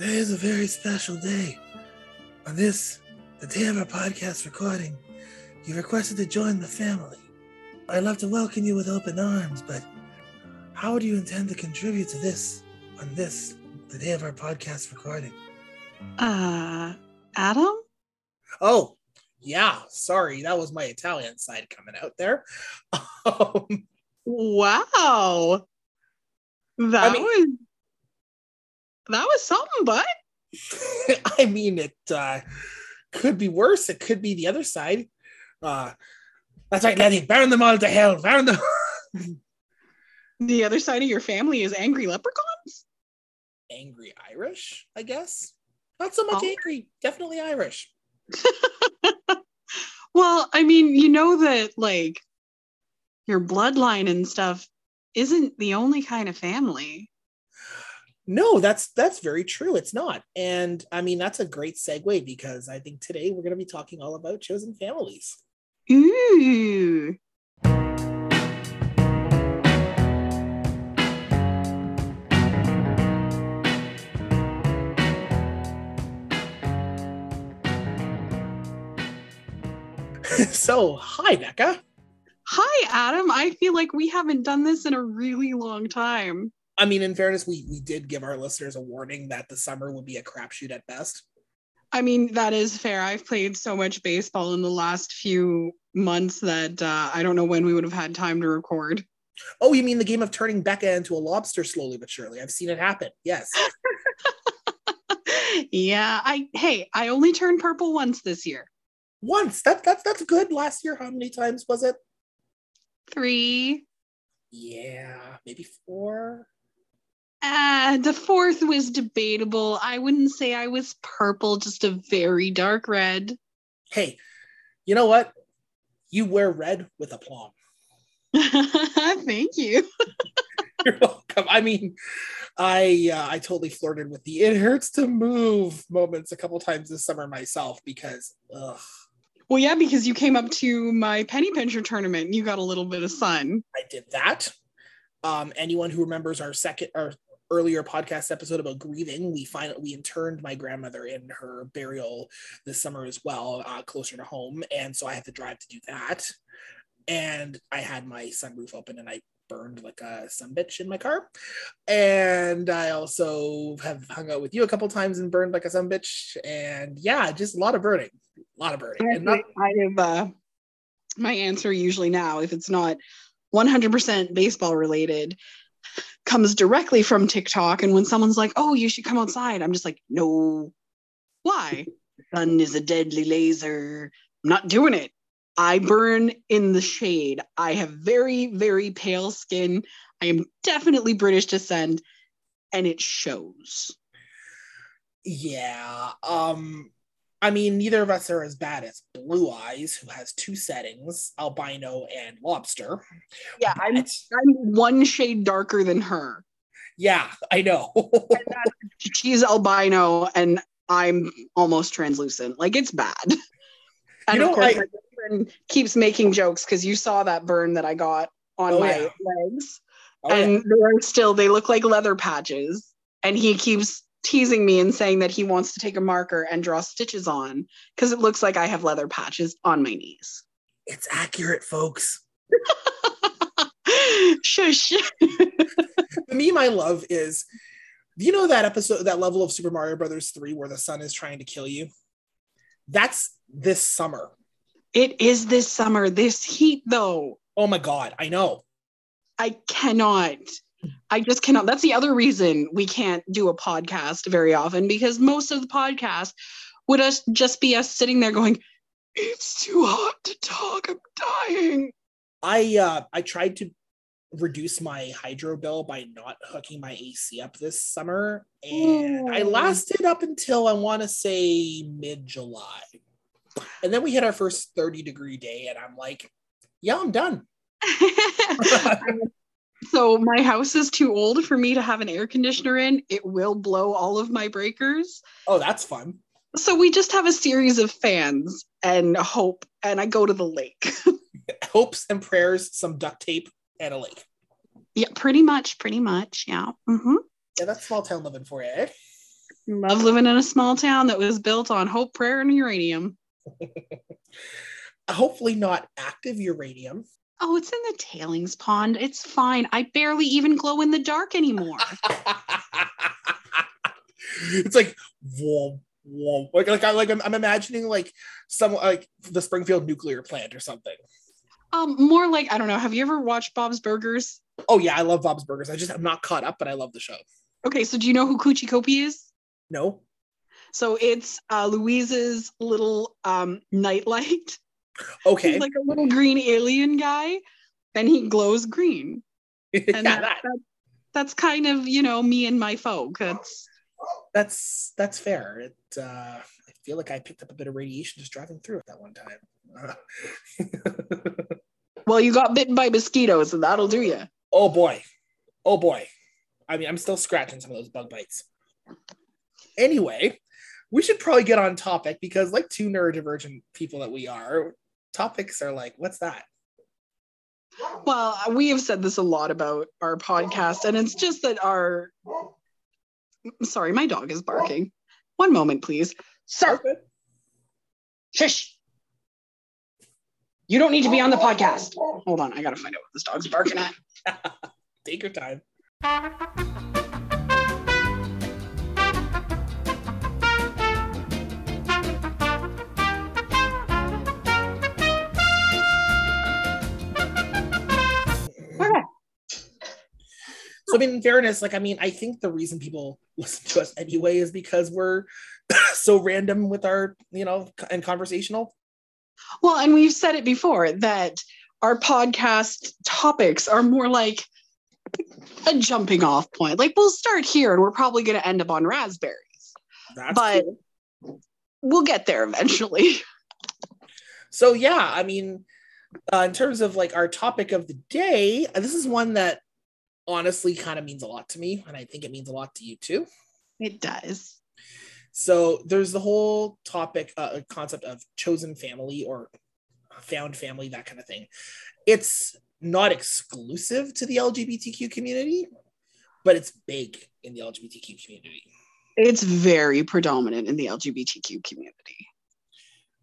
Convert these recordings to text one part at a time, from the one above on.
Today is a very special day. On this, the day of our podcast recording, you requested to join the family. I'd love to welcome you with open arms, but how do you intend to contribute to this on this, the day of our podcast recording? Uh, Adam? Oh, yeah, sorry, that was my Italian side coming out there. Um, Wow. That I mean- was that was something, but I mean, it uh, could be worse. It could be the other side. Uh, that's right, Letty. Burn them all to hell. Burn them. the other side of your family is angry leprechauns. angry Irish, I guess. Not so much Oh. angry, definitely Irish. Well, I mean, you know that like your bloodline and stuff isn't the only kind of family. No, that's that's very true. It's not. And I mean that's a great segue because I think today we're going to be talking all about chosen families. Ooh. so, hi Becca. Hi, Adam. I feel like we haven't done this in a really long time. I mean in fairness we we did give our listeners a warning that the summer would be a crapshoot at best. I mean, that is fair. I've played so much baseball in the last few months that uh, I don't know when we would have had time to record. Oh, you mean the game of turning Becca into a lobster slowly but surely? I've seen it happen. Yes. yeah, I hey, I only turned purple once this year. Once. That that's that's good. Last year how many times was it? Three. Yeah, maybe 4. Uh, the fourth was debatable. I wouldn't say I was purple, just a very dark red. Hey, you know what? You wear red with aplomb. Thank you. You're welcome. I mean, I uh, I totally flirted with the "it hurts to move" moments a couple times this summer myself because ugh, Well, yeah, because you came up to my penny pincher tournament and you got a little bit of sun. I did that. Um, anyone who remembers our second our earlier podcast episode about grieving, we find we interned my grandmother in her burial this summer as well, uh, closer to home, and so I had to drive to do that. And I had my sunroof open, and I burned like a sun bitch in my car. And I also have hung out with you a couple times and burned like a sun bitch. And yeah, just a lot of burning, a lot of burning. And not, I have uh, my answer usually now, if it's not 100% baseball related, comes directly from TikTok. And when someone's like, oh, you should come outside, I'm just like, no. Why? Sun is a deadly laser. I'm not doing it. I burn in the shade. I have very, very pale skin. I am definitely British descent, and it shows. Yeah. Um I mean neither of us are as bad as Blue Eyes who has two settings, albino and lobster. Yeah, I'm, I'm one shade darker than her. yeah, I know. she's albino and I'm almost translucent. Like it's bad. And You know, of course, I- my keeps making jokes because you saw that burn that I got on Oh, my yeah. legs, Oh, yeah. and they're still they look like leather patches. And he keeps teasing me and saying that he wants to take a marker and draw stitches on because it looks like I have leather patches on my knees. It's accurate, folks. Shush. The meme I love is you know that episode that level of Super Mario Brothers 3 where the sun is trying to kill you? That's this summer. it is this summer. This heat though. Oh my god, I know. I cannot. I just cannot. That's the other reason we can't do a podcast very often because most of the podcast would us just be us sitting there going, "It's too hot to talk. I'm dying." I uh I tried to reduce my hydro bill by not hooking my AC up this summer and I lasted up until I want to say mid July. And then we hit our first 30 degree day and I'm like, yeah, I'm done. so my house is too old for me to have an air conditioner in. It will blow all of my breakers. Oh, that's fun. So we just have a series of fans and hope, and I go to the lake. Hopes and prayers, some duct tape, and a lake. yeah, pretty much, pretty much. Yeah. Mm-hmm. Yeah, that's small town living for you. Eh? Love living in a small town that was built on hope, prayer, and uranium. Hopefully, not active uranium. Oh, it's in the tailings pond. It's fine. I barely even glow in the dark anymore. it's like whoa, whoa. Like, like, I, like I'm, I'm imagining like some like the Springfield nuclear plant or something. Um, more like I don't know. Have you ever watched Bob's Burgers? Oh yeah, I love Bob's Burgers. I just I'm not caught up, but I love the show. Okay, so do you know who Kuchi Kopi is? No. So it's uh, Louise's little um, nightlight. Okay. He's like a little green alien guy, and he glows green. And yeah, that, that, that- that's kind of you know me and my folk. That's that's that's fair. It uh I feel like I picked up a bit of radiation just driving through it that one time. Well, you got bitten by mosquitoes, and that'll do you. oh boy. Oh boy. I mean, I'm still scratching some of those bug bites. Anyway, we should probably get on topic because, like two neurodivergent people that we are, topics are like, what's that? Well, we have said this a lot about our podcast, and it's just that our. Sorry, my dog is barking. One moment, please. Sir, shush. You don't need to be on the podcast. Hold on, I gotta find out what this dog's barking at. Take your time. So, I mean, in fairness, like, I mean, I think the reason people listen to us anyway is because we're so random with our, you know, and conversational. Well, and we've said it before that our podcast topics are more like a jumping off point. Like we'll start here and we're probably going to end up on raspberries, That's but cool. we'll get there eventually. So, yeah, I mean, uh, in terms of like our topic of the day, uh, this is one that honestly kind of means a lot to me. And I think it means a lot to you too. It does. So there's the whole topic, uh, concept of chosen family or found family, that kind of thing. It's not exclusive to the LGBTQ community, but it's big in the LGBTQ community. It's very predominant in the LGBTQ community.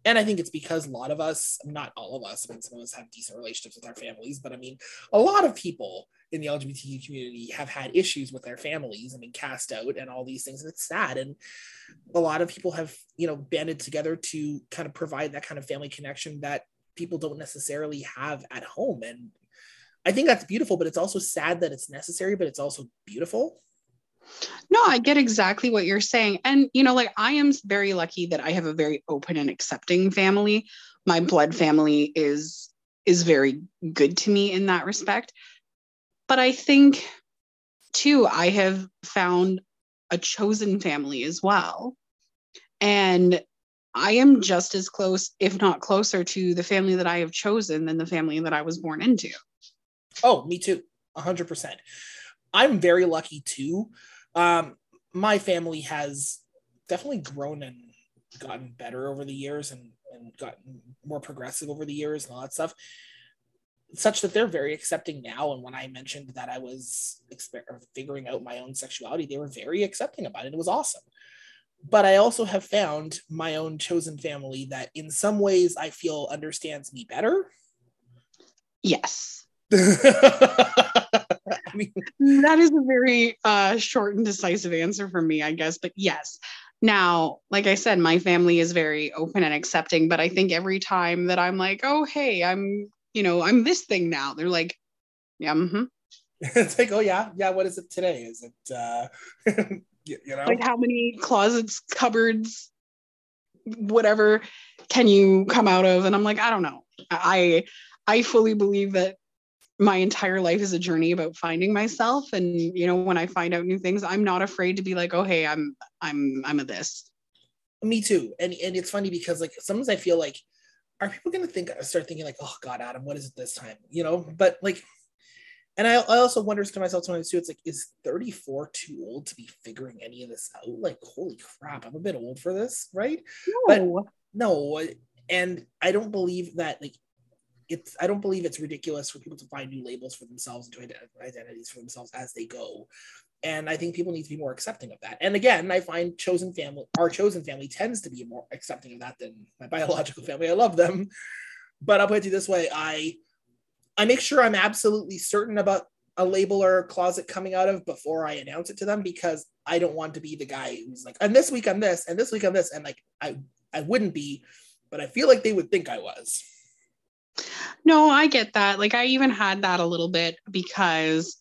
And I think it's because a lot of us, not all of us, I mean, some of us have decent relationships with our families, but I mean, a lot of people in the LGBTQ community have had issues with their families and been cast out and all these things. And it's sad. And a lot of people have, you know, banded together to kind of provide that kind of family connection that people don't necessarily have at home. And I think that's beautiful, but it's also sad that it's necessary, but it's also beautiful. No, I get exactly what you're saying. And, you know, like I am very lucky that I have a very open and accepting family. My blood family is is very good to me in that respect. But I think too I have found a chosen family as well. And I am just as close, if not closer, to the family that I have chosen than the family that I was born into. Oh, me too. 100%. I'm very lucky too. Um, my family has definitely grown and gotten better over the years and, and gotten more progressive over the years and all that stuff, such that they're very accepting now. And when I mentioned that I was exper- figuring out my own sexuality, they were very accepting about it. It was awesome. But I also have found my own chosen family that in some ways I feel understands me better. Yes. I mean, that is a very uh, short and decisive answer for me, I guess. But yes. Now, like I said, my family is very open and accepting. But I think every time that I'm like, oh, hey, I'm, you know, I'm this thing now, they're like, yeah, mm-hmm. it's like, oh yeah, yeah. What is it today? Is it, uh, you, you know, like how many closets, cupboards, whatever can you come out of? And I'm like, I don't know. I I fully believe that my entire life is a journey about finding myself and you know when i find out new things i'm not afraid to be like oh hey i'm i'm i'm a this me too. And and it's funny because like sometimes I feel like, are people gonna think start thinking like, oh God, Adam, what is it this time? You know, but like, and I, I also wonder to myself sometimes too. It's like, is 34 too old to be figuring any of this out? Like, holy crap, I'm a bit old for this, right? But- no. No, and I don't believe that like it's I don't believe it's ridiculous for people to find new labels for themselves and to identify identities for themselves as they go. And I think people need to be more accepting of that. And again, I find chosen family, our chosen family tends to be more accepting of that than my biological family. I love them. But I'll put it this way. I I make sure I'm absolutely certain about a label or a closet coming out of before I announce it to them because I don't want to be the guy who's like, and this week I'm this, and this week I'm this. And like I I wouldn't be, but I feel like they would think I was. No, I get that. Like I even had that a little bit because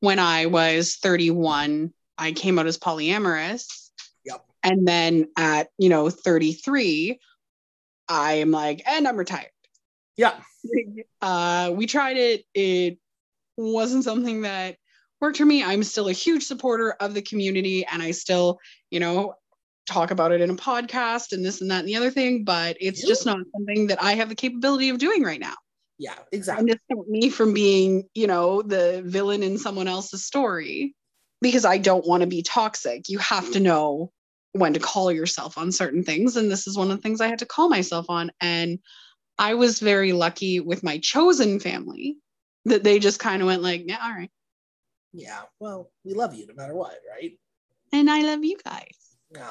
when I was 31, I came out as polyamorous. Yep. And then at, you know, 33, I am like, and I'm retired. Yeah. Uh, we tried it. It wasn't something that worked for me. I'm still a huge supporter of the community and I still, you know, talk about it in a podcast and this and that and the other thing, but it's just not something that I have the capability of doing right now. Yeah, exactly. And it's me from being, you know, the villain in someone else's story because I don't want to be toxic. You have to know when to call yourself on certain things. And this is one of the things I had to call myself on. And I was very lucky with my chosen family that they just kind of went like, yeah, all right. Yeah. Well, we love you no matter what, right? And I love you guys. Yeah.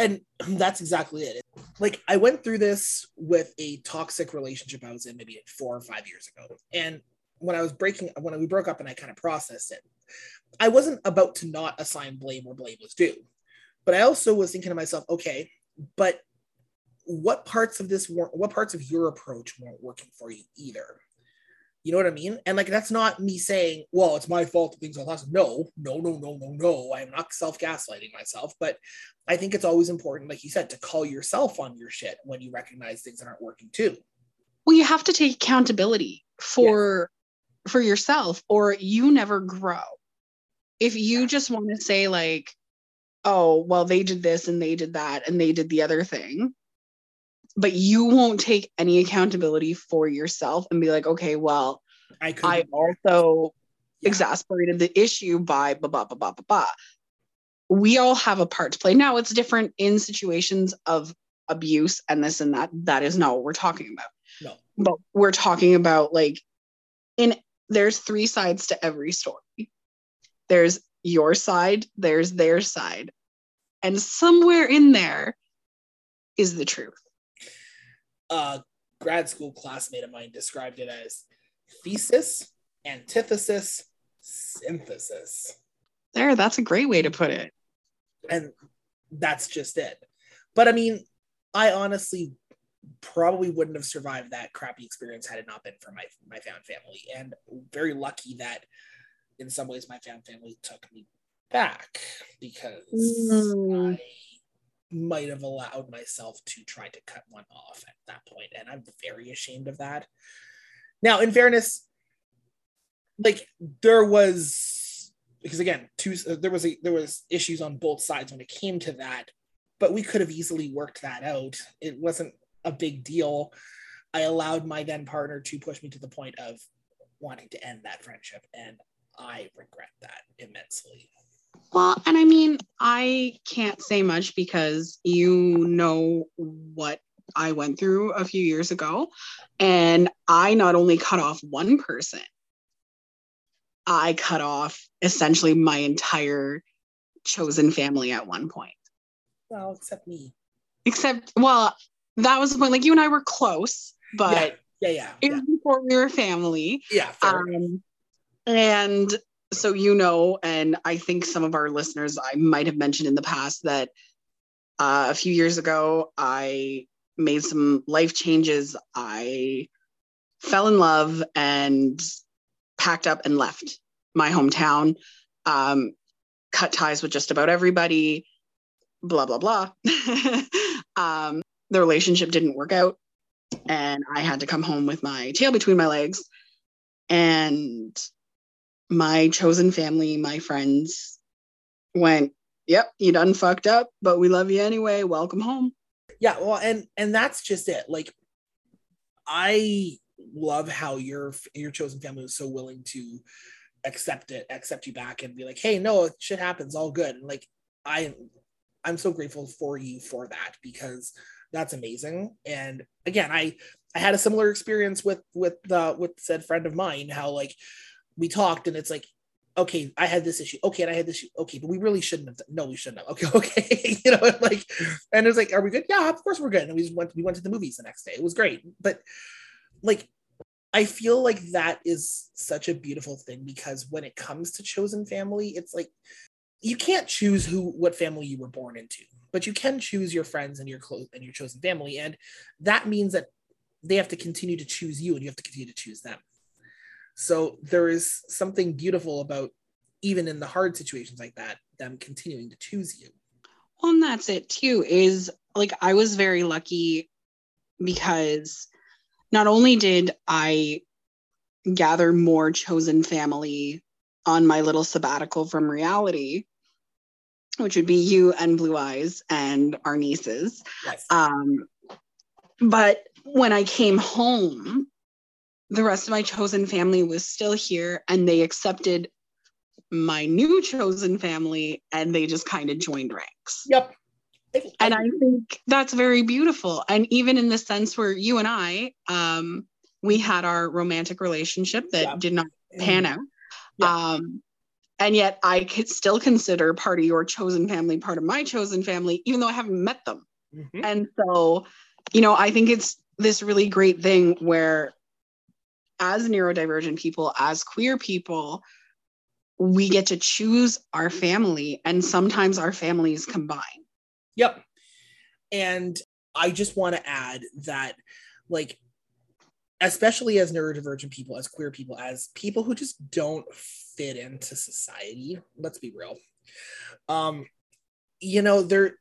And that's exactly it. Like I went through this with a toxic relationship I was in maybe four or five years ago. And when I was breaking, when we broke up and I kind of processed it, I wasn't about to not assign blame where blame was due. But I also was thinking to myself, okay, but what parts of this weren't, what parts of your approach weren't working for you either? You know what I mean? And like that's not me saying, well, it's my fault that things are lost. No, no, no, no, no, no. I'm not self-gaslighting myself, but I think it's always important, like you said, to call yourself on your shit when you recognize things that aren't working too. Well, you have to take accountability for for yourself or you never grow. If you just want to say like, oh, well, they did this and they did that and they did the other thing, but you won't take any accountability for yourself and be like, okay, well, I I also Yeah. exasperated the issue by blah blah blah blah blah blah. We all have a part to play. Now it's different in situations of abuse and this and that. That is not what we're talking about. No. But we're talking about like in there's three sides to every story. There's your side, there's their side. And somewhere in there is the truth. A grad school classmate of mine described it as thesis, antithesis, synthesis. There, that's a great way to put it. And that's just it. But I mean, I honestly probably wouldn't have survived that crappy experience had it not been for my my found family. And very lucky that in some ways my found family took me back because Mm. I might have allowed myself to try to cut one off at that point, and I'm very ashamed of that. Now, in fairness, like there was because again, two uh, there was a there was issues on both sides when it came to that, but we could have easily worked that out. It wasn't a big deal. I allowed my then partner to push me to the point of wanting to end that friendship, and I regret that immensely. Well, and I mean, I can't say much because you know what I went through a few years ago. And I not only cut off one person, I cut off essentially my entire chosen family at one point. Well, except me. Except, well, that was the point. Like you and I were close, but Yeah, yeah, it yeah, was before we were family. yeah. Um, and so you know, and I think some of our listeners I might have mentioned in the past that uh, a few years ago I made some life changes. I fell in love and packed up and left my hometown. Um, cut ties with just about everybody. Blah blah blah. um, the relationship didn't work out, and I had to come home with my tail between my legs. And my chosen family, my friends went, Yep, you done fucked up, but we love you anyway. Welcome home. yeah well and and that's just it like i love how your your chosen family was so willing to accept it accept you back and be like hey no shit happens all good and like i i'm so grateful for you for that because that's amazing and again i I had a similar experience with with the with said friend of mine. How like we talked, and it's like, okay, I had this issue. Okay, and I had this issue. Okay, but we really shouldn't have. Done, no, we shouldn't have. Okay, okay, you know, like, and it was like, are we good? Yeah, of course we're good. And we just went we went to the movies the next day. It was great, but like. I feel like that is such a beautiful thing because when it comes to chosen family, it's like you can't choose who what family you were born into but you can choose your friends and your close and your chosen family and that means that they have to continue to choose you and you have to continue to choose them so there is something beautiful about even in the hard situations like that them continuing to choose you well and that's it too is like i was very lucky because not only did i gather more chosen family on my little sabbatical from reality which would be you and Blue Eyes and our nieces. Yes. Um, but when I came home, the rest of my chosen family was still here and they accepted my new chosen family and they just kind of joined ranks. Yep. And I think that's very beautiful. And even in the sense where you and I, um, we had our romantic relationship that yeah. did not pan out. Yeah. Um, and yet I could still consider part of your chosen family part of my chosen family, even though I haven't met them. Mm-hmm. And so, you know, I think it's this really great thing where, as neurodivergent people, as queer people, we get to choose our family, and sometimes our families combine. Yep. And I just want to add that, like, especially as neurodivergent people, as queer people, as people who just don't fit into society. Let's be real. Um, you know, they're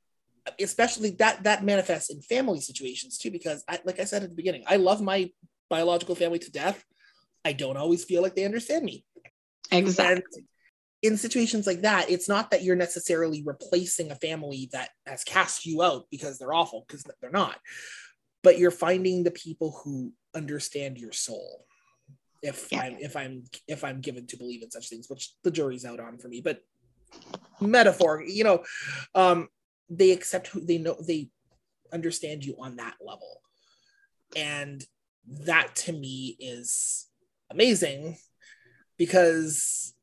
especially that that manifests in family situations too, because I, like I said at the beginning, I love my biological family to death. I don't always feel like they understand me. Exactly. And in situations like that, it's not that you're necessarily replacing a family that has cast you out because they're awful, because they're not. But you're finding the people who understand your soul if yeah. I'm if I'm if I'm given to believe in such things, which the jury's out on for me. But metaphor, you know, um, they accept who they know they understand you on that level, and that to me is amazing because,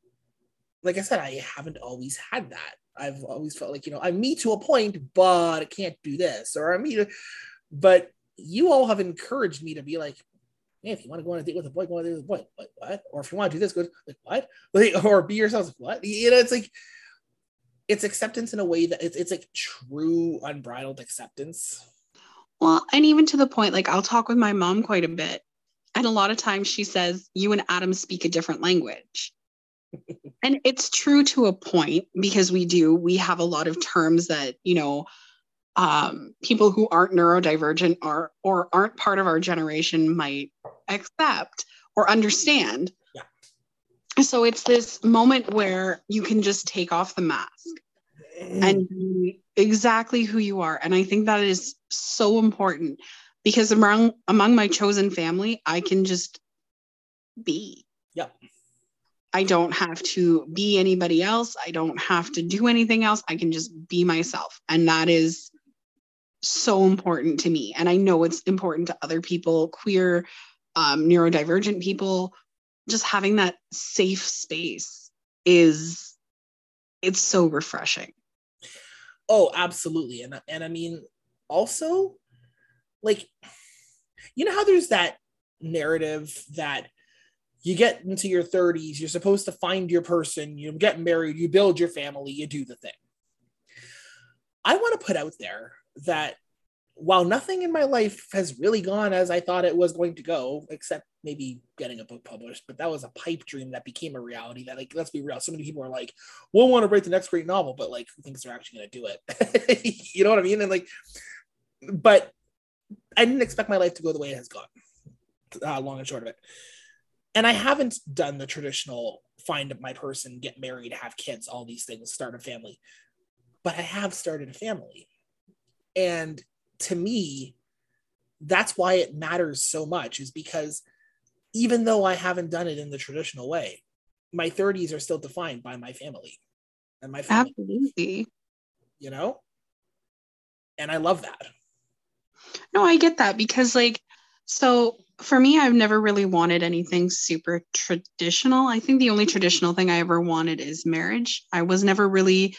like I said, I haven't always had that. I've always felt like you know I'm me to a point, but I can't do this, or I'm me to, but you all have encouraged me to be like, hey, if you want to go on a date with a boy, go on a date with a boy. What? what? Or if you want to do this, go like what? Like, or be yourself. What? You know, it's like it's acceptance in a way that it's it's like true unbridled acceptance. Well, and even to the point, like I'll talk with my mom quite a bit. And a lot of times she says, You and Adam speak a different language. and it's true to a point because we do. We have a lot of terms that, you know, um, people who aren't neurodivergent are, or aren't part of our generation might accept or understand. Yeah. So it's this moment where you can just take off the mask and be exactly who you are. And I think that is so important because among among my chosen family, I can just be. Yep. I don't have to be anybody else. I don't have to do anything else. I can just be myself. And that is so important to me. And I know it's important to other people, queer, um, neurodivergent people. Just having that safe space is it's so refreshing. Oh, absolutely. And and I mean also like you know how there's that narrative that you get into your 30s, you're supposed to find your person, you get married, you build your family, you do the thing. I want to put out there that while nothing in my life has really gone as I thought it was going to go, except maybe getting a book published, but that was a pipe dream that became a reality. That, like, let's be real, so many people are like, "We'll want to write the next great novel," but like, who thinks they're actually going to do it? you know what I mean? And like, but I didn't expect my life to go the way it has gone, uh, long and short of it. And I haven't done the traditional find my person, get married, have kids, all these things, start a family, but I have started a family and to me, that's why it matters so much, is because even though I haven't done it in the traditional way, my 30s are still defined by my family and my family. Absolutely. You know? And I love that. No, I get that because, like, So for me, I've never really wanted anything super traditional. I think the only traditional thing I ever wanted is marriage. I was never really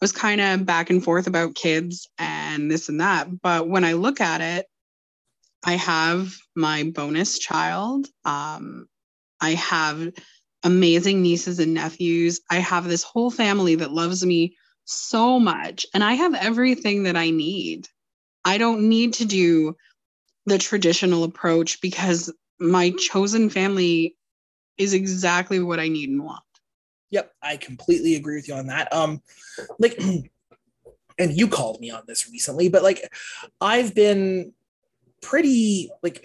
was kind of back and forth about kids and this and that. But when I look at it, I have my bonus child. Um, I have amazing nieces and nephews. I have this whole family that loves me so much, and I have everything that I need. I don't need to do the traditional approach because my chosen family is exactly what I need and want. Yep, I completely agree with you on that. Um, like, and you called me on this recently, but like, I've been pretty like,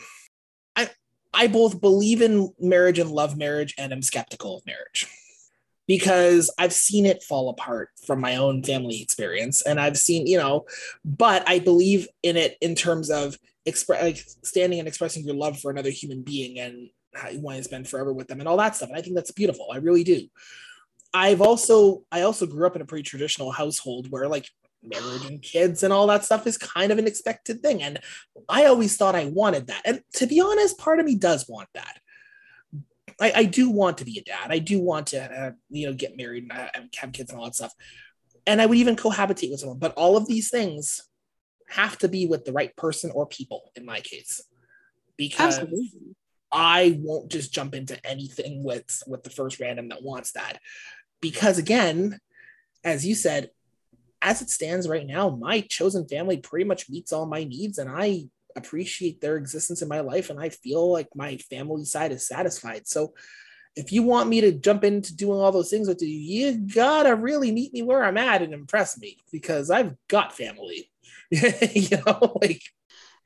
I I both believe in marriage and love marriage, and I'm skeptical of marriage because I've seen it fall apart from my own family experience, and I've seen you know, but I believe in it in terms of express like standing and expressing your love for another human being and how you want to spend forever with them and all that stuff. And I think that's beautiful. I really do. I've also I also grew up in a pretty traditional household where like marriage and kids and all that stuff is kind of an expected thing. And I always thought I wanted that. And to be honest, part of me does want that. I, I do want to be a dad. I do want to, uh, you know, get married and uh, have kids and all that stuff. And I would even cohabitate with someone. But all of these things have to be with the right person or people in my case, because Absolutely. I won't just jump into anything with with the first random that wants that because again, as you said, as it stands right now, my chosen family pretty much meets all my needs and I appreciate their existence in my life and I feel like my family side is satisfied. So if you want me to jump into doing all those things with you, you gotta really meet me where I'm at and impress me because I've got family. you know, like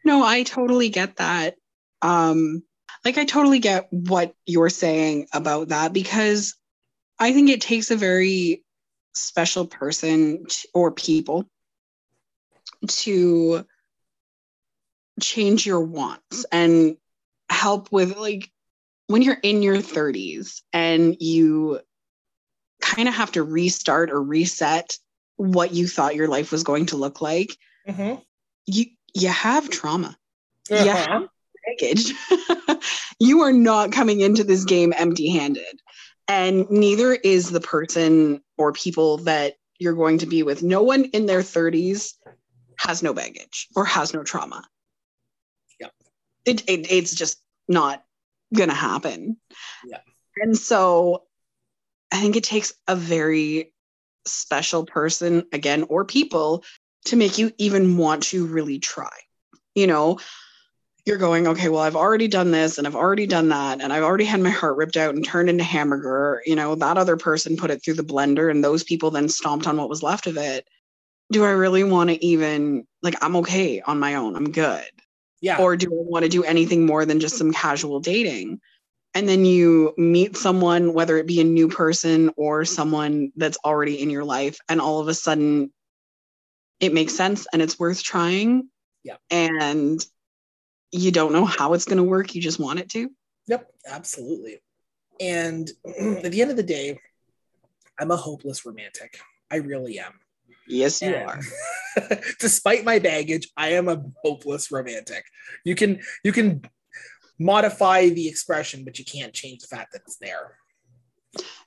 no, I totally get that. Um, like I totally get what you're saying about that because I think it takes a very special person to, or people to change your wants and help with like when you're in your 30s and you kind of have to restart or reset what you thought your life was going to look like mm-hmm. you you have trauma uh-huh. you have baggage you are not coming into this game empty handed and neither is the person or people that you're going to be with. No one in their 30s has no baggage or has no trauma. Yeah. It, it, it's just not going to happen. Yeah. And so I think it takes a very special person, again, or people to make you even want to really try. You know, you're going, okay, well, I've already done this and I've already done that, and I've already had my heart ripped out and turned into hamburger. You know, that other person put it through the blender and those people then stomped on what was left of it. Do I really want to even, like, I'm okay on my own, I'm good. Yeah. Or do I want to do anything more than just some casual dating? And then you meet someone, whether it be a new person or someone that's already in your life, and all of a sudden it makes sense and it's worth trying. Yeah. And you don't know how it's going to work. You just want it to. Yep, absolutely. And at the end of the day, I'm a hopeless romantic. I really am. Yes, you and, are. despite my baggage, I am a hopeless romantic. You can you can modify the expression, but you can't change the fact that it's there.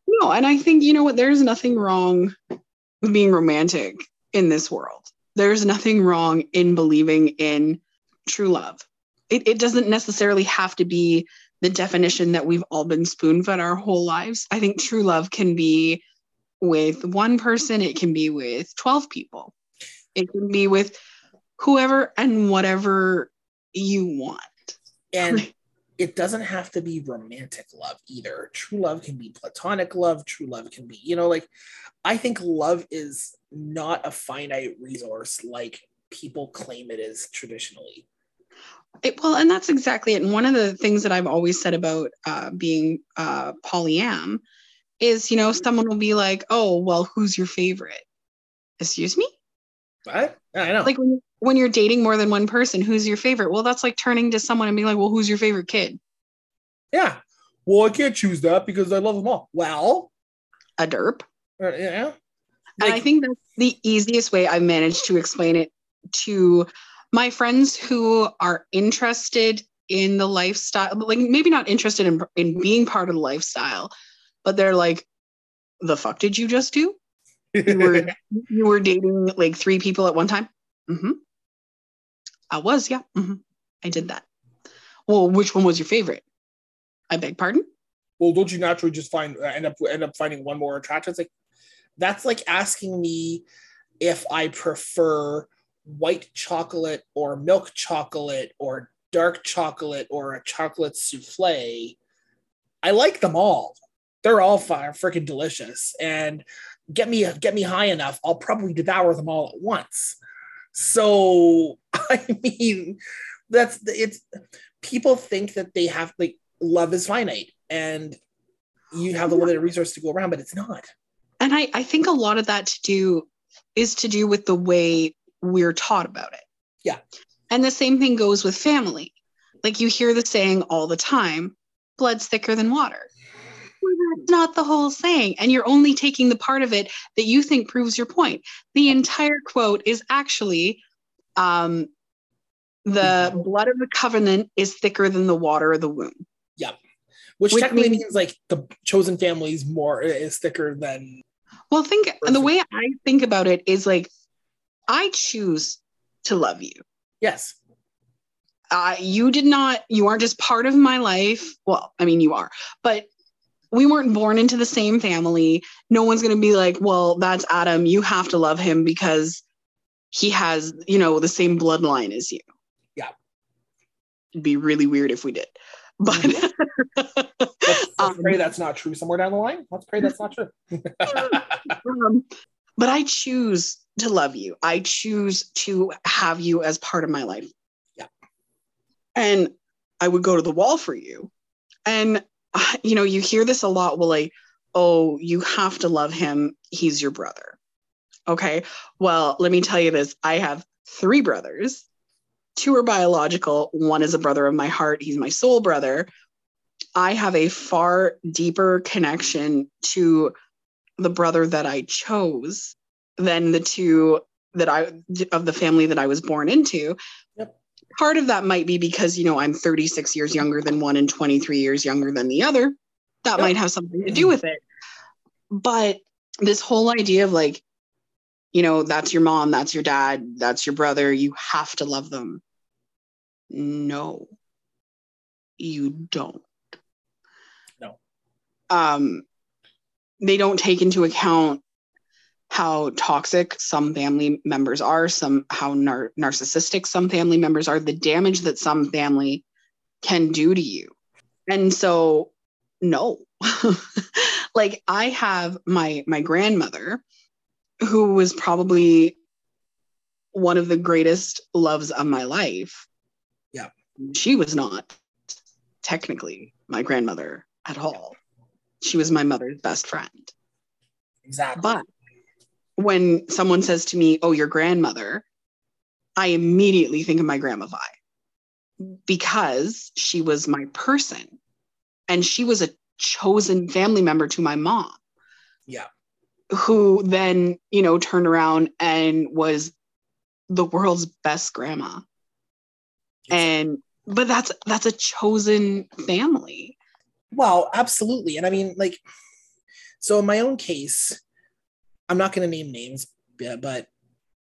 No, and I think you know what. There's nothing wrong with being romantic in this world. There's nothing wrong in believing in true love it, it doesn't necessarily have to be the definition that we've all been spoon fed our whole lives. I think true love can be with one person, it can be with 12 people, it can be with whoever and whatever you want. And it doesn't have to be romantic love either. True love can be platonic love. True love can be, you know, like I think love is not a finite resource like people claim it is traditionally. It, well, and that's exactly it. And one of the things that I've always said about uh, being uh, polyam is, you know, someone will be like, "Oh, well, who's your favorite?" Excuse me. What? I know. Like when, when you're dating more than one person, who's your favorite? Well, that's like turning to someone and being like, "Well, who's your favorite kid?" Yeah. Well, I can't choose that because I love them all. Well, a derp. Uh, yeah. Like, and I think that's the easiest way I've managed to explain it to my friends who are interested in the lifestyle, like maybe not interested in in being part of the lifestyle, but they're like, the fuck did you just do? You were you were dating like three people at one time? Mm-hmm. I was, yeah. Mm-hmm. I did that. Well, which one was your favorite? I beg pardon? well, don't you naturally just find end up end up finding one more attractive? It's like that's like asking me if I prefer white chocolate or milk chocolate or dark chocolate or a chocolate souffle. I like them all. They're all fire, freaking delicious. And get me get me high enough, I'll probably devour them all at once. So I mean, that's it's people think that they have like love is finite and you have the limited resource to go around, but it's not. And I, I think a lot of that to do is to do with the way we're taught about it. Yeah. And the same thing goes with family. Like you hear the saying all the time, blood's thicker than water. That's not the whole saying. And you're only taking the part of it that you think proves your point. The entire quote is actually um, the blood of the covenant is thicker than the water of the womb. Yep. Which, Which technically means, means, like the chosen family is more is thicker than well think and the way I think about it is like I choose to love you. Yes. Uh, you did not you aren't just part of my life. Well, I mean you are, but we weren't born into the same family. No one's going to be like, well, that's Adam. You have to love him because he has, you know, the same bloodline as you. Yeah. It'd be really weird if we did. But let's, let's um, pray that's not true somewhere down the line. Let's pray that's not true. um, but I choose to love you. I choose to have you as part of my life. Yeah. And I would go to the wall for you. And you know, you hear this a lot. Well, like, oh, you have to love him. He's your brother. Okay. Well, let me tell you this. I have three brothers two are biological, one is a brother of my heart, he's my soul brother. I have a far deeper connection to the brother that I chose than the two that I of the family that I was born into. Yep. Part of that might be because, you know, I'm 36 years younger than one and 23 years younger than the other. That yep. might have something to do with it. But this whole idea of like, you know, that's your mom, that's your dad, that's your brother, you have to love them. No, you don't. No. Um, they don't take into account how toxic some family members are, some how nar- narcissistic some family members are, the damage that some family can do to you. And so, no. like I have my my grandmother who was probably one of the greatest loves of my life Yeah. she was not technically my grandmother at all. She was my mother's best friend. Exactly. But when someone says to me, Oh, your grandmother, I immediately think of my grandma Vi because she was my person and she was a chosen family member to my mom. Yeah. Who then, you know, turned around and was the world's best grandma. And but that's that's a chosen family well absolutely and i mean like so in my own case i'm not going to name names but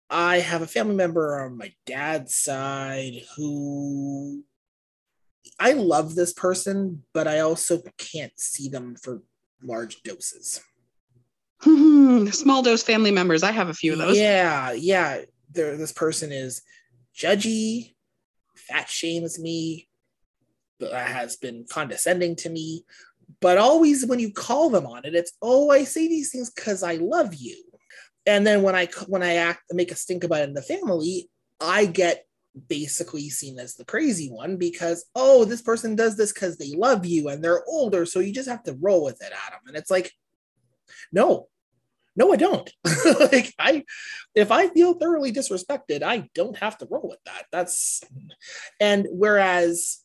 i have a family member on my dad's side who i love this person but i also can't see them for large doses. Small dose family members. I have a few of those. Yeah yeah. There this person is judgy fat shames me, but has been condescending to me. But always when you call them on it, it's oh, I say these things because I love you. And then when I when I act make a stink about it in the family, I get basically seen as the crazy one because oh, this person does this because they love you and they're older, so you just have to roll with it, Adam. And it's like, no, no, I don't. like I if I feel thoroughly disrespected, I don't have to roll with that. That's and whereas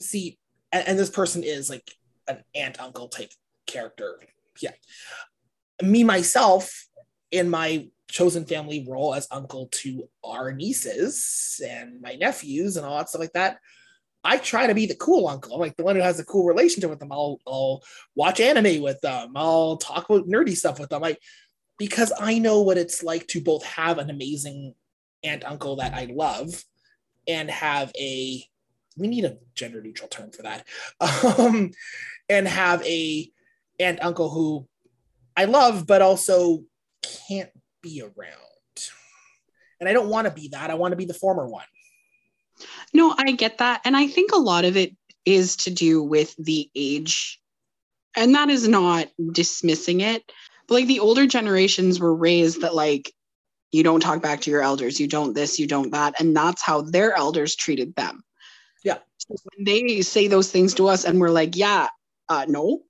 see, and, and this person is like an aunt uncle type character. Yeah. Me myself in my chosen family role as uncle to our nieces and my nephews and all that stuff like that. I try to be the cool uncle. I'm like the one who has a cool relationship with them. I'll I'll watch anime with them. I'll talk about nerdy stuff with them. Like because I know what it's like to both have an amazing aunt uncle that I love and have a we need a gender neutral term for that. Um, and have a aunt uncle who I love but also can't be around. And I don't want to be that. I want to be the former one. No, I get that. And I think a lot of it is to do with the age. And that is not dismissing it. But like the older generations were raised that, like, you don't talk back to your elders, you don't this, you don't that. And that's how their elders treated them. Yeah. So when they say those things to us and we're like, yeah, uh, no.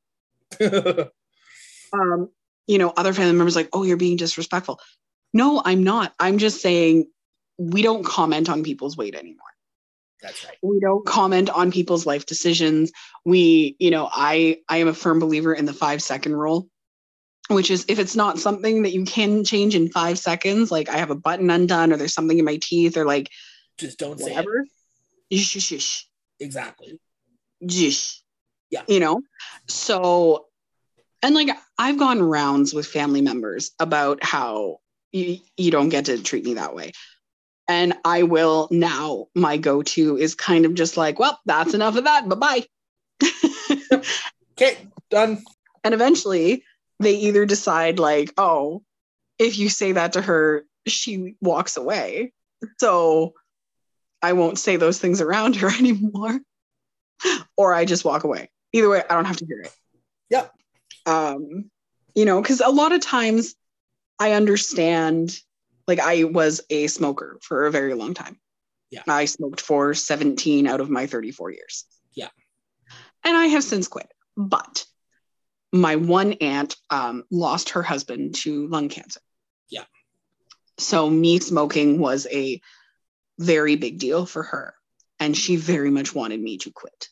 um, you know, other family members like, oh, you're being disrespectful. No, I'm not. I'm just saying we don't comment on people's weight anymore. That's right. We don't comment on people's life decisions. We, you know, I I am a firm believer in the 5 second rule, which is if it's not something that you can change in 5 seconds, like I have a button undone or there's something in my teeth or like just don't say whatever. it. Exactly. Yeah. You know? So and like I've gone rounds with family members about how you, you don't get to treat me that way. And I will now, my go to is kind of just like, well, that's enough of that. Bye bye. Okay, done. and eventually they either decide, like, oh, if you say that to her, she walks away. So I won't say those things around her anymore. or I just walk away. Either way, I don't have to hear it. Yep. Um, you know, because a lot of times I understand like I was a smoker for a very long time. Yeah. I smoked for 17 out of my 34 years. Yeah. And I have since quit. But my one aunt um, lost her husband to lung cancer. Yeah. So me smoking was a very big deal for her. And she very much wanted me to quit.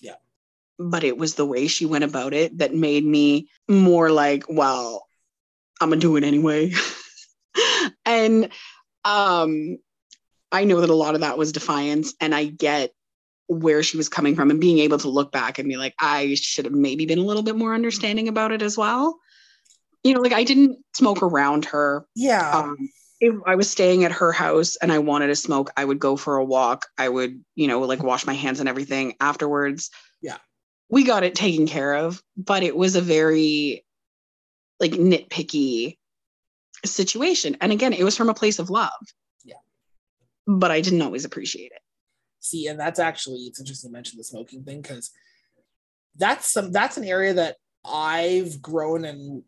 Yeah. But it was the way she went about it that made me more like, well, I'm gonna do it anyway. and um I know that a lot of that was defiance and I get where she was coming from and being able to look back and be like, I should have maybe been a little bit more understanding about it as well. You know, like I didn't smoke around her. Yeah. Um, if I was staying at her house and I wanted to smoke, I would go for a walk. I would, you know, like wash my hands and everything afterwards. Yeah. We got it taken care of, but it was a very like nitpicky situation. And again, it was from a place of love. Yeah. But I didn't always appreciate it. See, and that's actually it's interesting to mention the smoking thing because that's some that's an area that I've grown and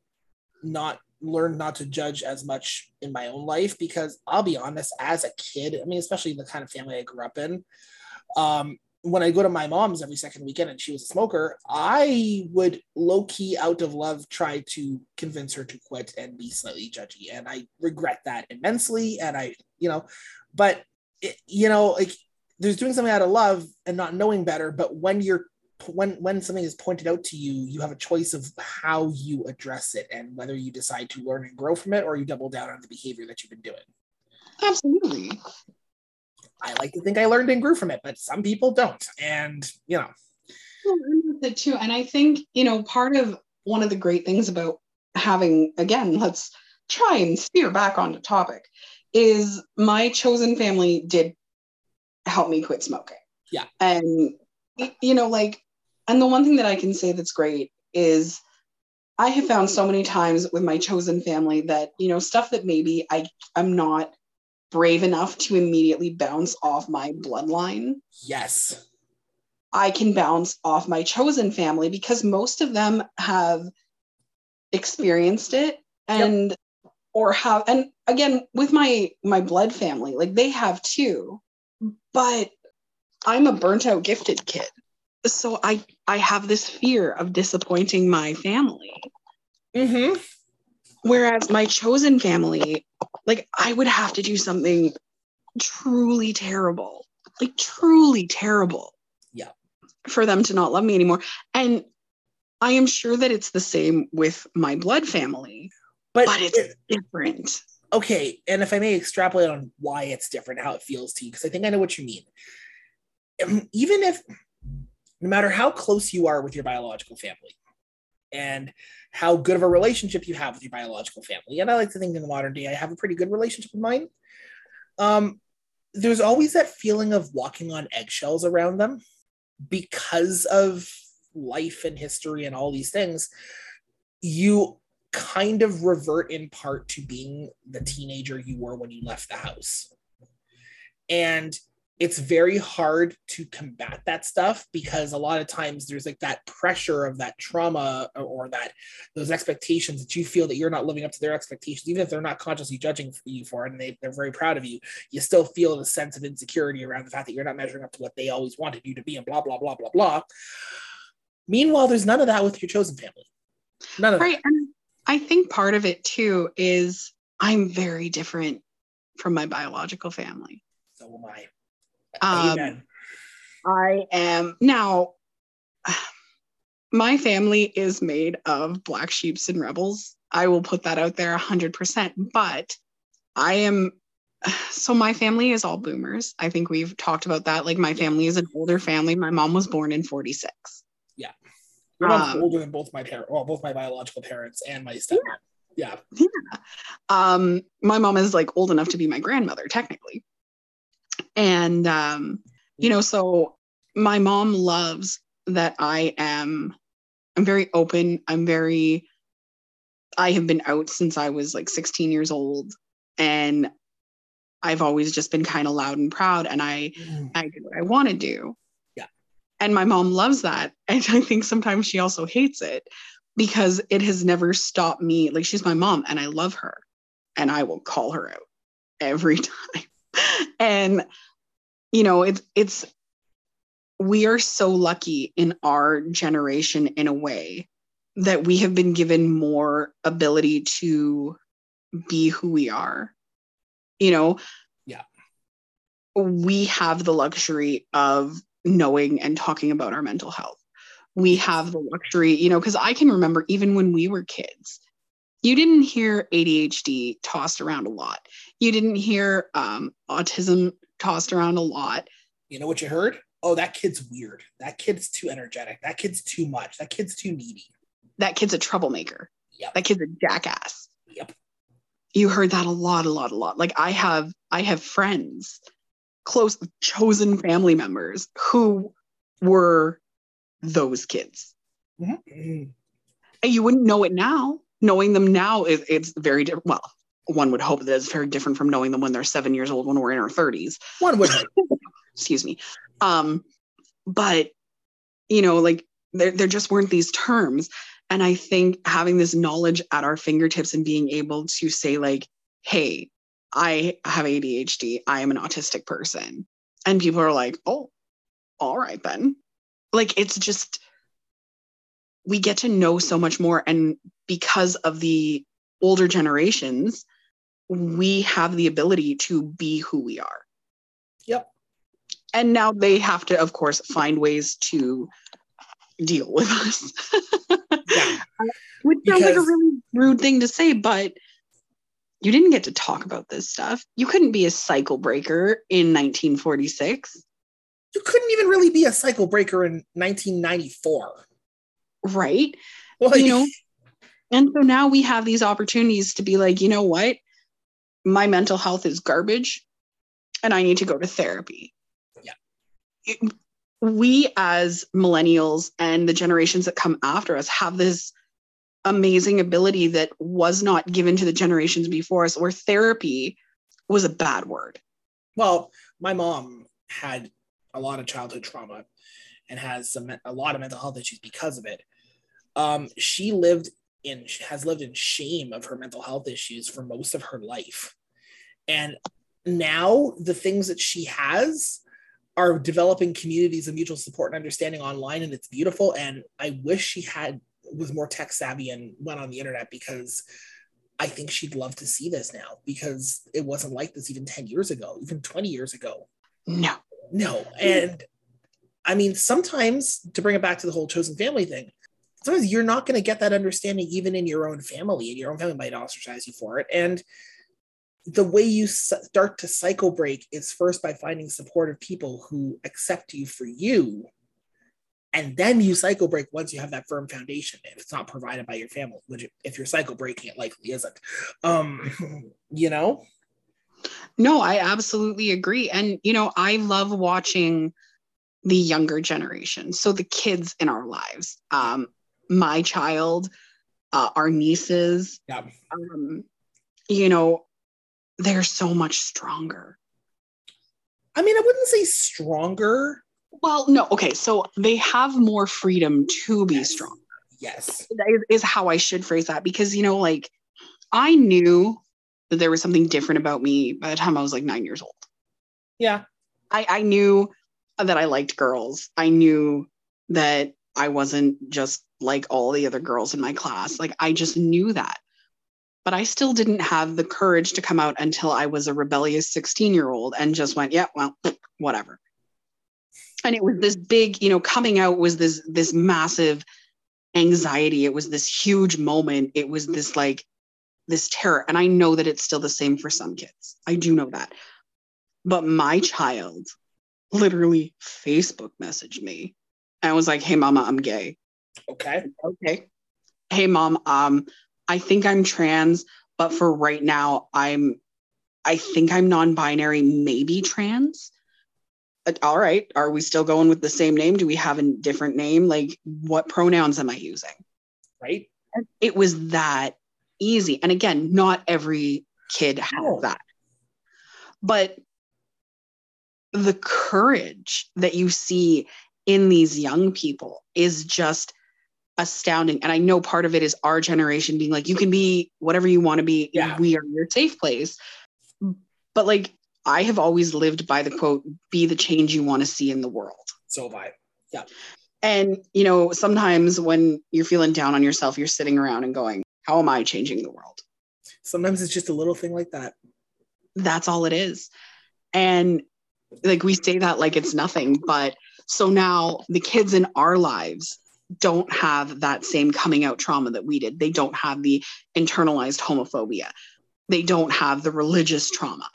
not learned not to judge as much in my own life because I'll be honest, as a kid, I mean, especially the kind of family I grew up in, um, when I go to my mom's every second weekend and she was a smoker, I would low key out of love try to convince her to quit and be slightly judgy. And I regret that immensely. And I, you know, but, it, you know, like there's doing something out of love and not knowing better. But when you're, when when something is pointed out to you, you have a choice of how you address it and whether you decide to learn and grow from it or you double down on the behavior that you've been doing. Absolutely. I like to think I learned and grew from it, but some people don't. And, you know. It too. And I think, you know, part of one of the great things about having, again, let's try and steer back onto topic, is my chosen family did help me quit smoking. Yeah. And, you know, like, and the one thing that I can say that's great is I have found so many times with my chosen family that, you know, stuff that maybe I, I'm not brave enough to immediately bounce off my bloodline. Yes. I can bounce off my chosen family because most of them have experienced it and yep. or have and again with my my blood family like they have too but i'm a burnt out gifted kid so i i have this fear of disappointing my family mm-hmm. whereas my chosen family like I would have to do something truly terrible, like truly terrible. Yeah. For them to not love me anymore. And I am sure that it's the same with my blood family, but, but it's it, different. Okay. And if I may extrapolate on why it's different, how it feels to you, because I think I know what you mean. even if no matter how close you are with your biological family and how good of a relationship you have with your biological family and i like to think in the modern day i have a pretty good relationship with mine um, there's always that feeling of walking on eggshells around them because of life and history and all these things. You kind of revert in part to being the teenager you were when you left the house. And it's very hard to combat that stuff because a lot of times there's like that pressure of that trauma or, that those expectations that you feel that you're not living up to their expectations even if they're not consciously judging you for it and they, they're very proud of you you still feel a sense of insecurity around the fact that you're not measuring up to what they always wanted you to be and blah blah blah blah blah. Meanwhile there's none of that with your chosen family. None of right that. and i think part of it too is i'm very different from my biological family. So am i um, I am now. My family is made of black sheeps and rebels. I will put that out there 100%. But I am, so my family is all boomers. I think we've talked about that. Like my family is an older family. My mom was born in 46. Yeah. Your mom's Um, older than both my parents, well, both my biological parents and my stepmom. Yeah. Yeah. Um, my mom is like old enough to be my grandmother, technically. And, um, you know, so my mom loves that I am, I'm very open. I'm very, I have been out since I was like 16 years old. And I've always just been kind of loud and proud. And I, I do what I want to do. Yeah. And my mom loves that. And I think sometimes she also hates it because it has never stopped me. Like she's my mom and I love her and I will call her out every time. and you know, it's it's we are so lucky in our generation in a way that we have been given more ability to be who we are. You know, Yeah. We have the luxury of knowing and talking about our mental health. We have the luxury, you know, because I can remember even when we were kids, you didn't hear ADHD tossed around a lot. You didn't hear um, autism tossed around a lot. You know what you heard? Oh, that kid's weird. That kid's too energetic. That kid's too much. That kid's too needy. That kid's a troublemaker. Yep. That kid's a jackass. Yep. You heard that a lot, a lot, a lot. Like I have, I have friends, close chosen family members who were those kids. Mhm. And you wouldn't know it now. Knowing them now is it's very different. Well, one would hope that it's very different from knowing them when they're seven years old when we're in our 30s. One would excuse me. Um but you know like there, there just weren't these terms. And i think having this knowledge at our fingertips and being able to say like hey i have adhd i am an autistic person. And people are like oh all right then. Like it's just we get to know so much more. And because of the older generations we have the ability to be who we are. Yep. and now they have to of course find ways to deal with us. Yeah. which sounds like a really rude thing to say but you didn't get to talk about this stuff. You couldn't be a cycle breaker in 1946 You couldn't even really be a cycle breaker in 1994. right? Like, you know? And so now we have these opportunities to be like you know what my mental health is garbage and i need to go to therapy Yeah. It- we as millennials and the generations that come after us have this amazing ability that was not given to the generations before us where therapy was a bad word well, my mom had a lot of childhood trauma and has some a lot of mental health issues because of it. Um, she lived in has lived in shame of her mental health issues for most of her life, and now the things that she has are developing communities of mutual support and understanding online, and it's beautiful. And I wish she had was more tech savvy and went on the internet because I think she'd love to see this now because it wasn't like this even 10 years ago, even 20 years ago. no No. And I mean, sometimes to bring it back to the whole chosen family thing, sometimes you're not going to get that understanding even in your own family, and your own family might ostracize you for it. And the way you start to cycle break is first by finding supportive people who accept you for you. And then you cycle break once you have that firm foundation if it's not provided by your family which if you're cycle breaking it likely isn't. Um you know? No i absolutely agree. And you know i love watching the younger generation so the kids in our lives. Um my child uh, our nieces yeah um, you know they're so much stronger i mean i wouldn't say stronger well, no, okay. So they have more freedom to be yes. strong. Yes. That is, is how I should phrase that because, you know, like I knew that there was something different about me by the time I was like nine years old. Yeah. I, I knew that I liked girls. I knew that I wasn't just like all the other girls in my class. Like I just knew that. But I still didn't have the courage to come out until I was a rebellious 16 year old and just went, yeah, well, whatever. And it was this big you know coming out was this this massive anxiety. It was this huge moment. It was this like this terror. And i know that it's still the same for some kids. I do know that. But my child literally facebook messaged me. And was like hey mama i'm gay okay okay hey mom um i think i'm trans but for right now i'm i think i'm non-binary maybe trans uh, all right, are we still going with the same name? Do we have a different name? Like, what pronouns am I using? Right. It was that easy. And again, not every kid has no. that. But the courage that you see in these young people is just astounding. And I know part of it is our generation being like, you can be whatever you want to be. Yeah. We are your safe place. But like I have always lived by the quote, be the change you want to see in the world. So have I. Yeah. And, you know, sometimes when you're feeling down on yourself, you're sitting around and going, how am I changing the world? Sometimes it's just a little thing like that. That's all it is. And like we say that like it's nothing, but so now the kids in our lives don't have that same coming out trauma that we did. They don't have the internalized homophobia. They don't have the religious trauma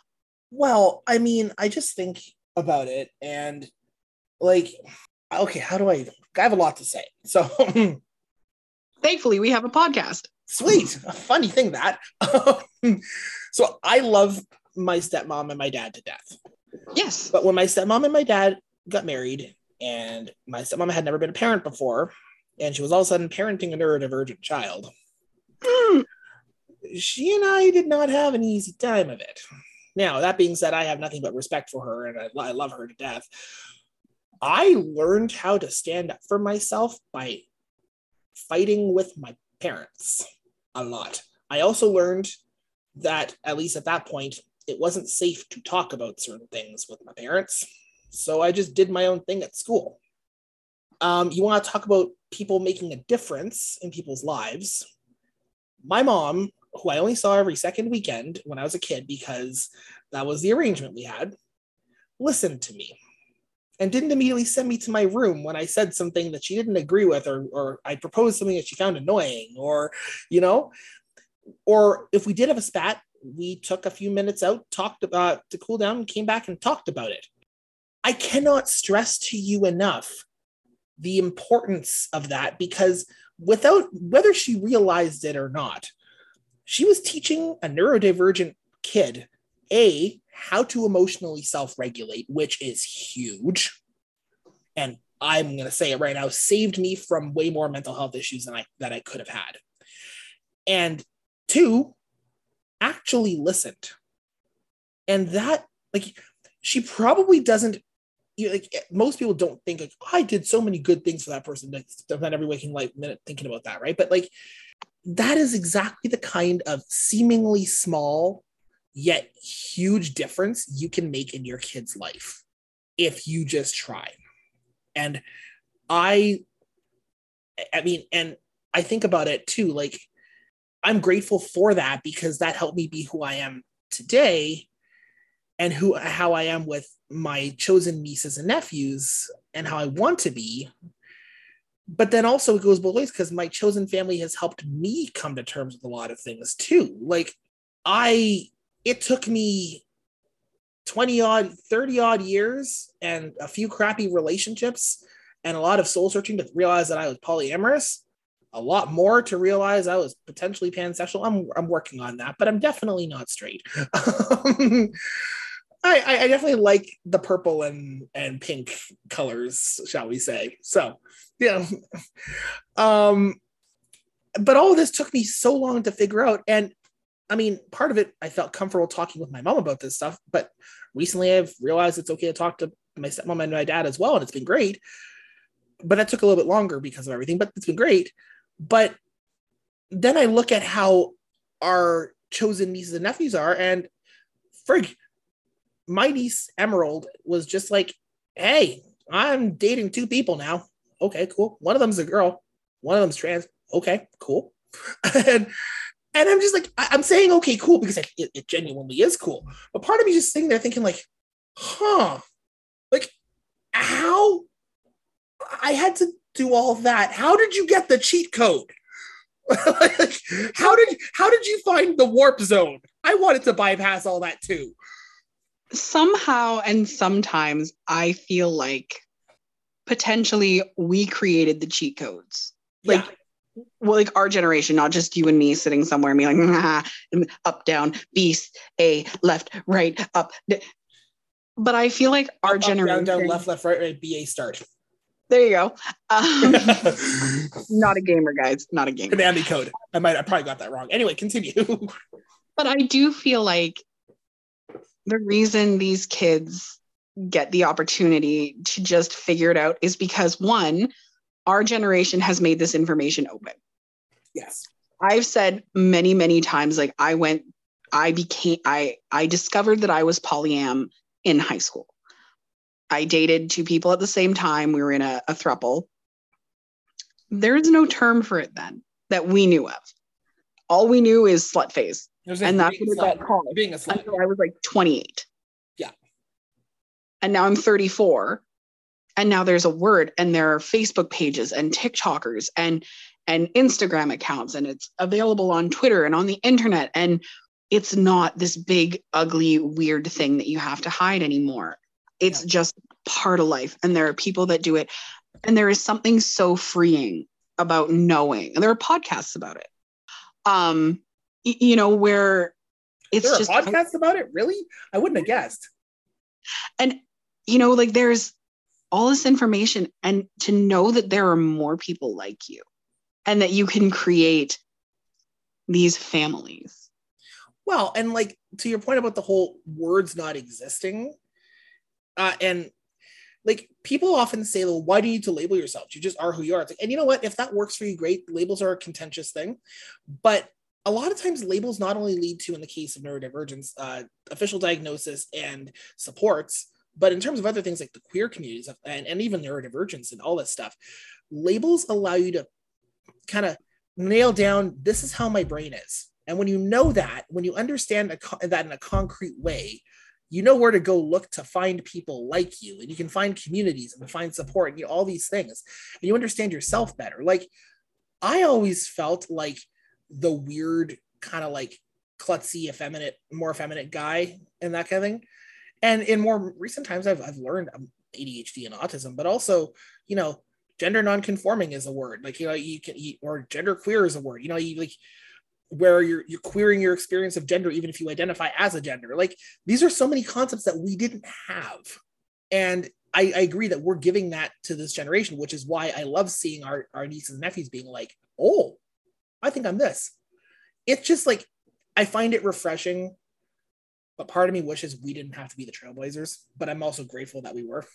well, I mean, I just think about it and like, okay, how do I? I have a lot to say. So, thankfully, we have a podcast. Sweet. A funny thing that. so, I love my stepmom and my dad to death. Yes. But when my stepmom and my dad got married, and my stepmom had never been a parent before, and she was all of a sudden parenting a neurodivergent child, mm. she and I did not have an easy time of it. Now, that being said, I have nothing but respect for her and I, I love her to death. I learned how to stand up for myself by fighting with my parents a lot. I also learned that, at least at that point, it wasn't safe to talk about certain things with my parents. So I just did my own thing at school. Um, you want to talk about people making a difference in people's lives? My mom who I only saw every second weekend when I was a kid because that was the arrangement we had, listened to me and didn't immediately send me to my room when I said something that she didn't agree with or, or I proposed something that she found annoying or, you know, or if we did have a spat, we took a few minutes out, talked about to cool down, came back and talked about it. I cannot stress to you enough the importance of that because without whether she realized it or not, she was teaching a neurodivergent kid a how to emotionally self-regulate which is huge. And i'm going to say it right now saved me from way more mental health issues than i that i could have had. And two actually listened. And that like she probably doesn't you know, like eh, most people don't think like oh, I did so many good things for that person. Like spend every waking like minute thinking about that, right? But like that is exactly the kind of seemingly small yet huge difference you can make in your kid's life if you just try. And I, I mean, and I think about it too. Like, I'm grateful for that because that helped me be who I am today and who how I am with my chosen nieces and nephews and how I want to be but then also it goes both ways because my chosen family has helped me come to terms with a lot of things too. Like I it took me 20 odd, 30 odd years and a few crappy relationships and a lot of soul searching to realize that I was polyamorous. A lot more to realize I was potentially pansexual. I'm, I'm working on that, but I'm definitely not straight. Um, I, I definitely like the purple and, and pink colors, shall we say. So, yeah. Um, but all this took me so long to figure out. And I mean, part of it, I felt comfortable talking with my mom about this stuff, but recently I've realized it's okay to talk to my stepmom and my dad as well, and it's been great. But that took a little bit longer because of everything, but it's been great. But then I look at how our chosen nieces and nephews are, and frig, niece Emerald was just like, hey, I'm dating two people now. Okay, cool. One of them's a girl, one of them's trans. Okay, cool. and and I'm just like, I'm saying okay, cool because it, it genuinely is cool. But part of me just sitting there thinking like, huh, like how I had to do all that. How did you get the cheat code? like, how did how did you find the warp zone? I wanted to bypass all that too. Somehow and sometimes I feel like potentially we created the cheat codes. Like yeah well, like our generation, not just you and me sitting somewhere and being like, up, down, beast, A, left, right, up. But I feel like our up, generation. Down, down, left, left, right, right, B, A, start. There you go. Um, not a gamer, guys. Not a gamer. Command code. I might, I probably got that wrong. Anyway, continue. but I do feel like the reason these kids get the opportunity to just figure it out is because one, our generation has made this information open. Yes. I've said many, many times, like I went, I became, I, I discovered that I was polyam in high school. I dated two people at the same time. We were in a, a thruple. There's no term for it then that we knew of. All we knew is slut phase. And that's what it got called. Being a slut. Until I was like 28. Yeah. And now I'm 34 and now there's a word and there are facebook pages and tiktokers and and instagram accounts and it's available on twitter and on the internet and it's not this big ugly weird thing that you have to hide anymore it's yeah. just part of life and there are people that do it and there is something so freeing about knowing and there are podcasts about it um you know where it's there are just podcasts about it really i wouldn't have guessed and you know like there's all this information and to know that there are more people like you and that you can create these families. Well, and like to your point about the whole words not existing, uh, and like people often say, well, why do you need to label yourself? You just are who you are. Like, and you know what? If that works for you, great. Labels are a contentious thing. But a lot of times labels not only lead to, in the case of neurodivergence, uh, official diagnosis and supports, but in terms of other things like the queer communities and, and even neurodivergence and all that stuff, labels allow you to kind of nail down this is how my brain is. And when you know that, when you understand a, that in a concrete way, you know where to go look to find people like you and you can find communities and find support and you know, all these things and you understand yourself better like i always felt like the weird kind of like klutzy effeminate more effeminate guy and that kind of thing. And in more recent times i've, I've learned um, adhd and autism but also you know gender nonconforming is a word. Like you know you can or gender queer is a word you know you like where you're you're queering your experience of gender even if you identify as a gender. Like these are so many concepts that we didn't have. And I, I agree that we're giving that to this generation which is why i love seeing our, our nieces and nephews being like oh i think i'm this it's just like i find it refreshing but part of me wishes we didn't have to be the trailblazers, but I'm also grateful that we were.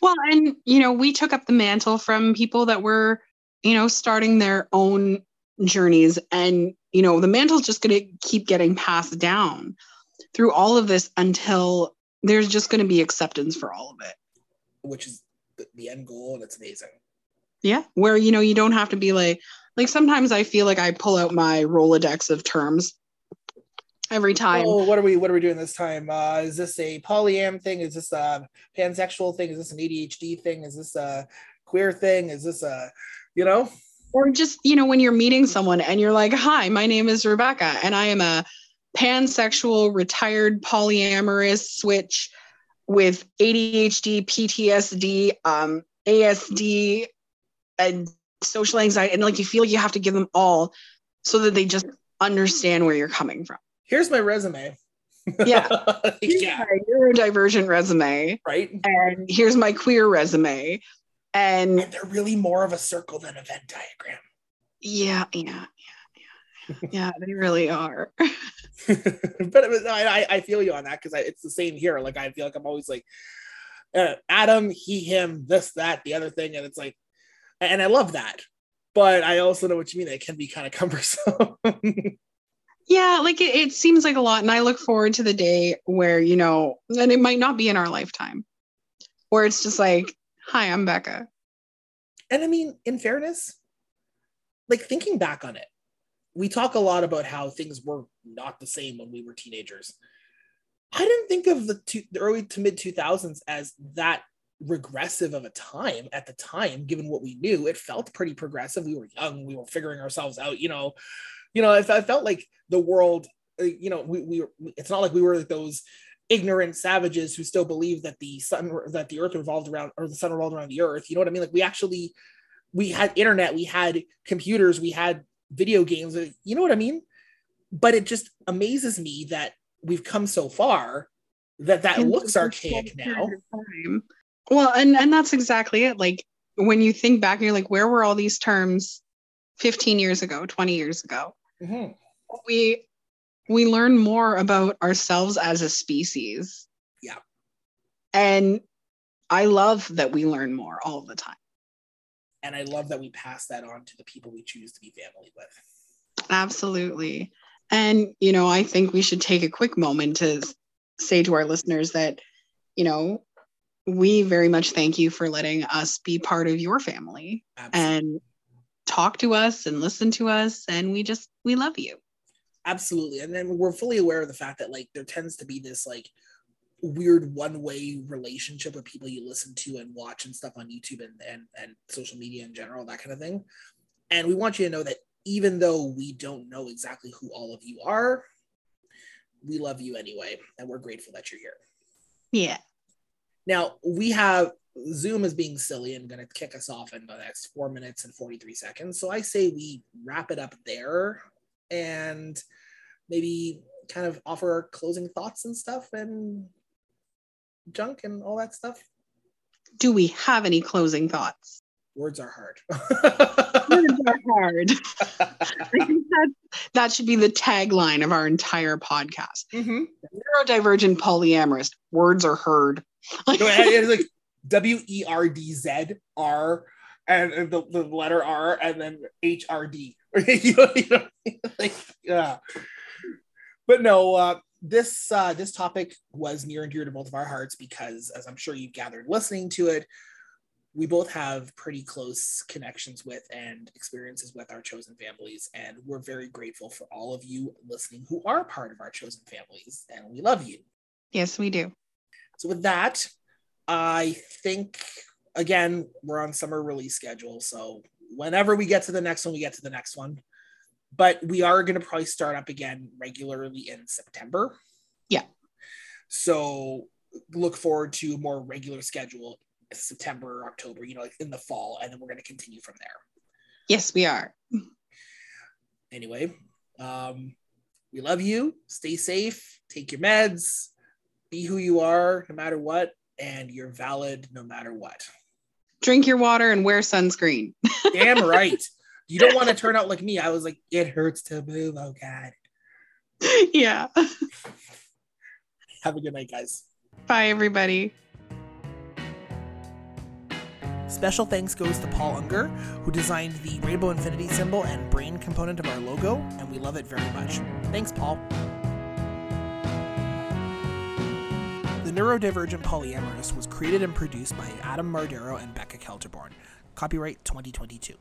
Well, and you know, we took up the mantle from people that were, you know, starting their own journeys and you know, the mantle's just going to keep getting passed down through all of this until there's just going to be acceptance for all of it, which is the end goal and it's amazing. Yeah, where you know, you don't have to be like like sometimes I feel like I pull out my Rolodex of terms every time. Oh, what are we what are we doing this time? Uh, is this a polyam thing? Is this a pansexual thing? Is this an ADHD thing? Is this a queer thing? Is this a you know? Or just, you know, when you're meeting someone and you're like, hi, my name is Rebecca and I am a pansexual, retired polyamorous switch with ADHD, PTSD, um, ASD, and social anxiety. And like you feel like you have to give them all so that they just understand where you're coming from. Here's my resume. Yeah. Here's yeah. my neurodivergent resume. Right. And here's my queer resume. And And they're really more of a circle than a Venn diagram. yeah, yeah, yeah, yeah. Yeah, they really are. but was, I, I- I feel you on that because it's the same here. Like I feel like I'm always like uh, Adam, he, him, this, that, the other thing, and it's like, and I love that. But I also know what you mean. It can be kind of cumbersome. Yeah, like it, it seems like a lot. And I look forward to the day where, you know, and it might not be in our lifetime, where it's just like, hi, I'm Becca. and I mean, in fairness, like thinking back on it, we talk a lot about how things were not the same when we were teenagers. I didn't think of the, two, the early to mid 2000s as that regressive of a time at the time given what we knew it felt pretty progressive. We were young we were figuring ourselves out you know. You know it, it felt like the world uh, you know we, we were it's not like we were those ignorant savages who still believe that the sun that the earth revolved around or the sun revolved around the earth you know what i mean? Like we actually we had internet we had computers we had video games uh, you know what i mean? But it just amazes me that we've come so far that that in looks archaic now. time. Well, and and that's exactly it. Like when you think back, you're like, where were all these terms 15 years ago, 20 years ago? Mhm. We we learn more about ourselves as a species. Yeah. And I love that we learn more all the time. and i love that we pass that on to the people we choose to be family with Absolutely. And, you know, I think we should take a quick moment to say to our listeners that, you know, we very much thank you for letting us be part of your family Absolutely. and talk to us and listen to us. And we just, we love you. absolutely and then we're fully aware of the fact that like there tends to be this like weird one-way relationship with people you listen to and watch and stuff on youtube and, and and social media in general that kind of thing and we want you to know that even though we don't know exactly who all of you are we love you anyway and we're grateful that you're here Yeah. Now we have zoom is being silly and going to kick us off in the next four minutes and 43 seconds so i say we wrap it up there and maybe kind of offer our closing thoughts and stuff and junk and all that stuff. Do we have any closing thoughts? Words are hard. Words are hard. I think that, that should be the tagline of our entire podcast. Mhm. Neurodivergent Polyamorist. Words are heard. No, It's like W E R D Z R and and the, the letter R and then H R D. you know, you know, like yeah. But no, uh, this uh, this topic was near and dear to both of our hearts because, as I'm sure you've gathered listening to it, we both have pretty close connections with and experiences with our chosen families, and we're very grateful for all of you listening who are part of our chosen families, and we love you. Yes, we do. So with that, I think again we're on summer release schedule. So whenever we get to the next one, we get to the next one. But we are going to probably start up again regularly in September. Yeah. So look forward to a more regular schedule September, October, you know, like in the fall, and then we're going to continue from there. Yes, we are. Anyway, um, we love you. Stay safe. Take your meds. Be who you are, no matter what, and you're valid no matter what. Drink your water and wear sunscreen. Damn right. You don't want to turn out like me. I was like, it hurts to move. Oh God. yeah. Have a good night, guys. Bye, everybody. Special thanks goes to Paul Unger, who designed the rainbow infinity symbol and brain component of our logo, and we love it very much. Thanks, Paul. Neurodivergent Polyamorist was created and produced by Adam Mardero and Becca Kelterborn. Copyright 2022.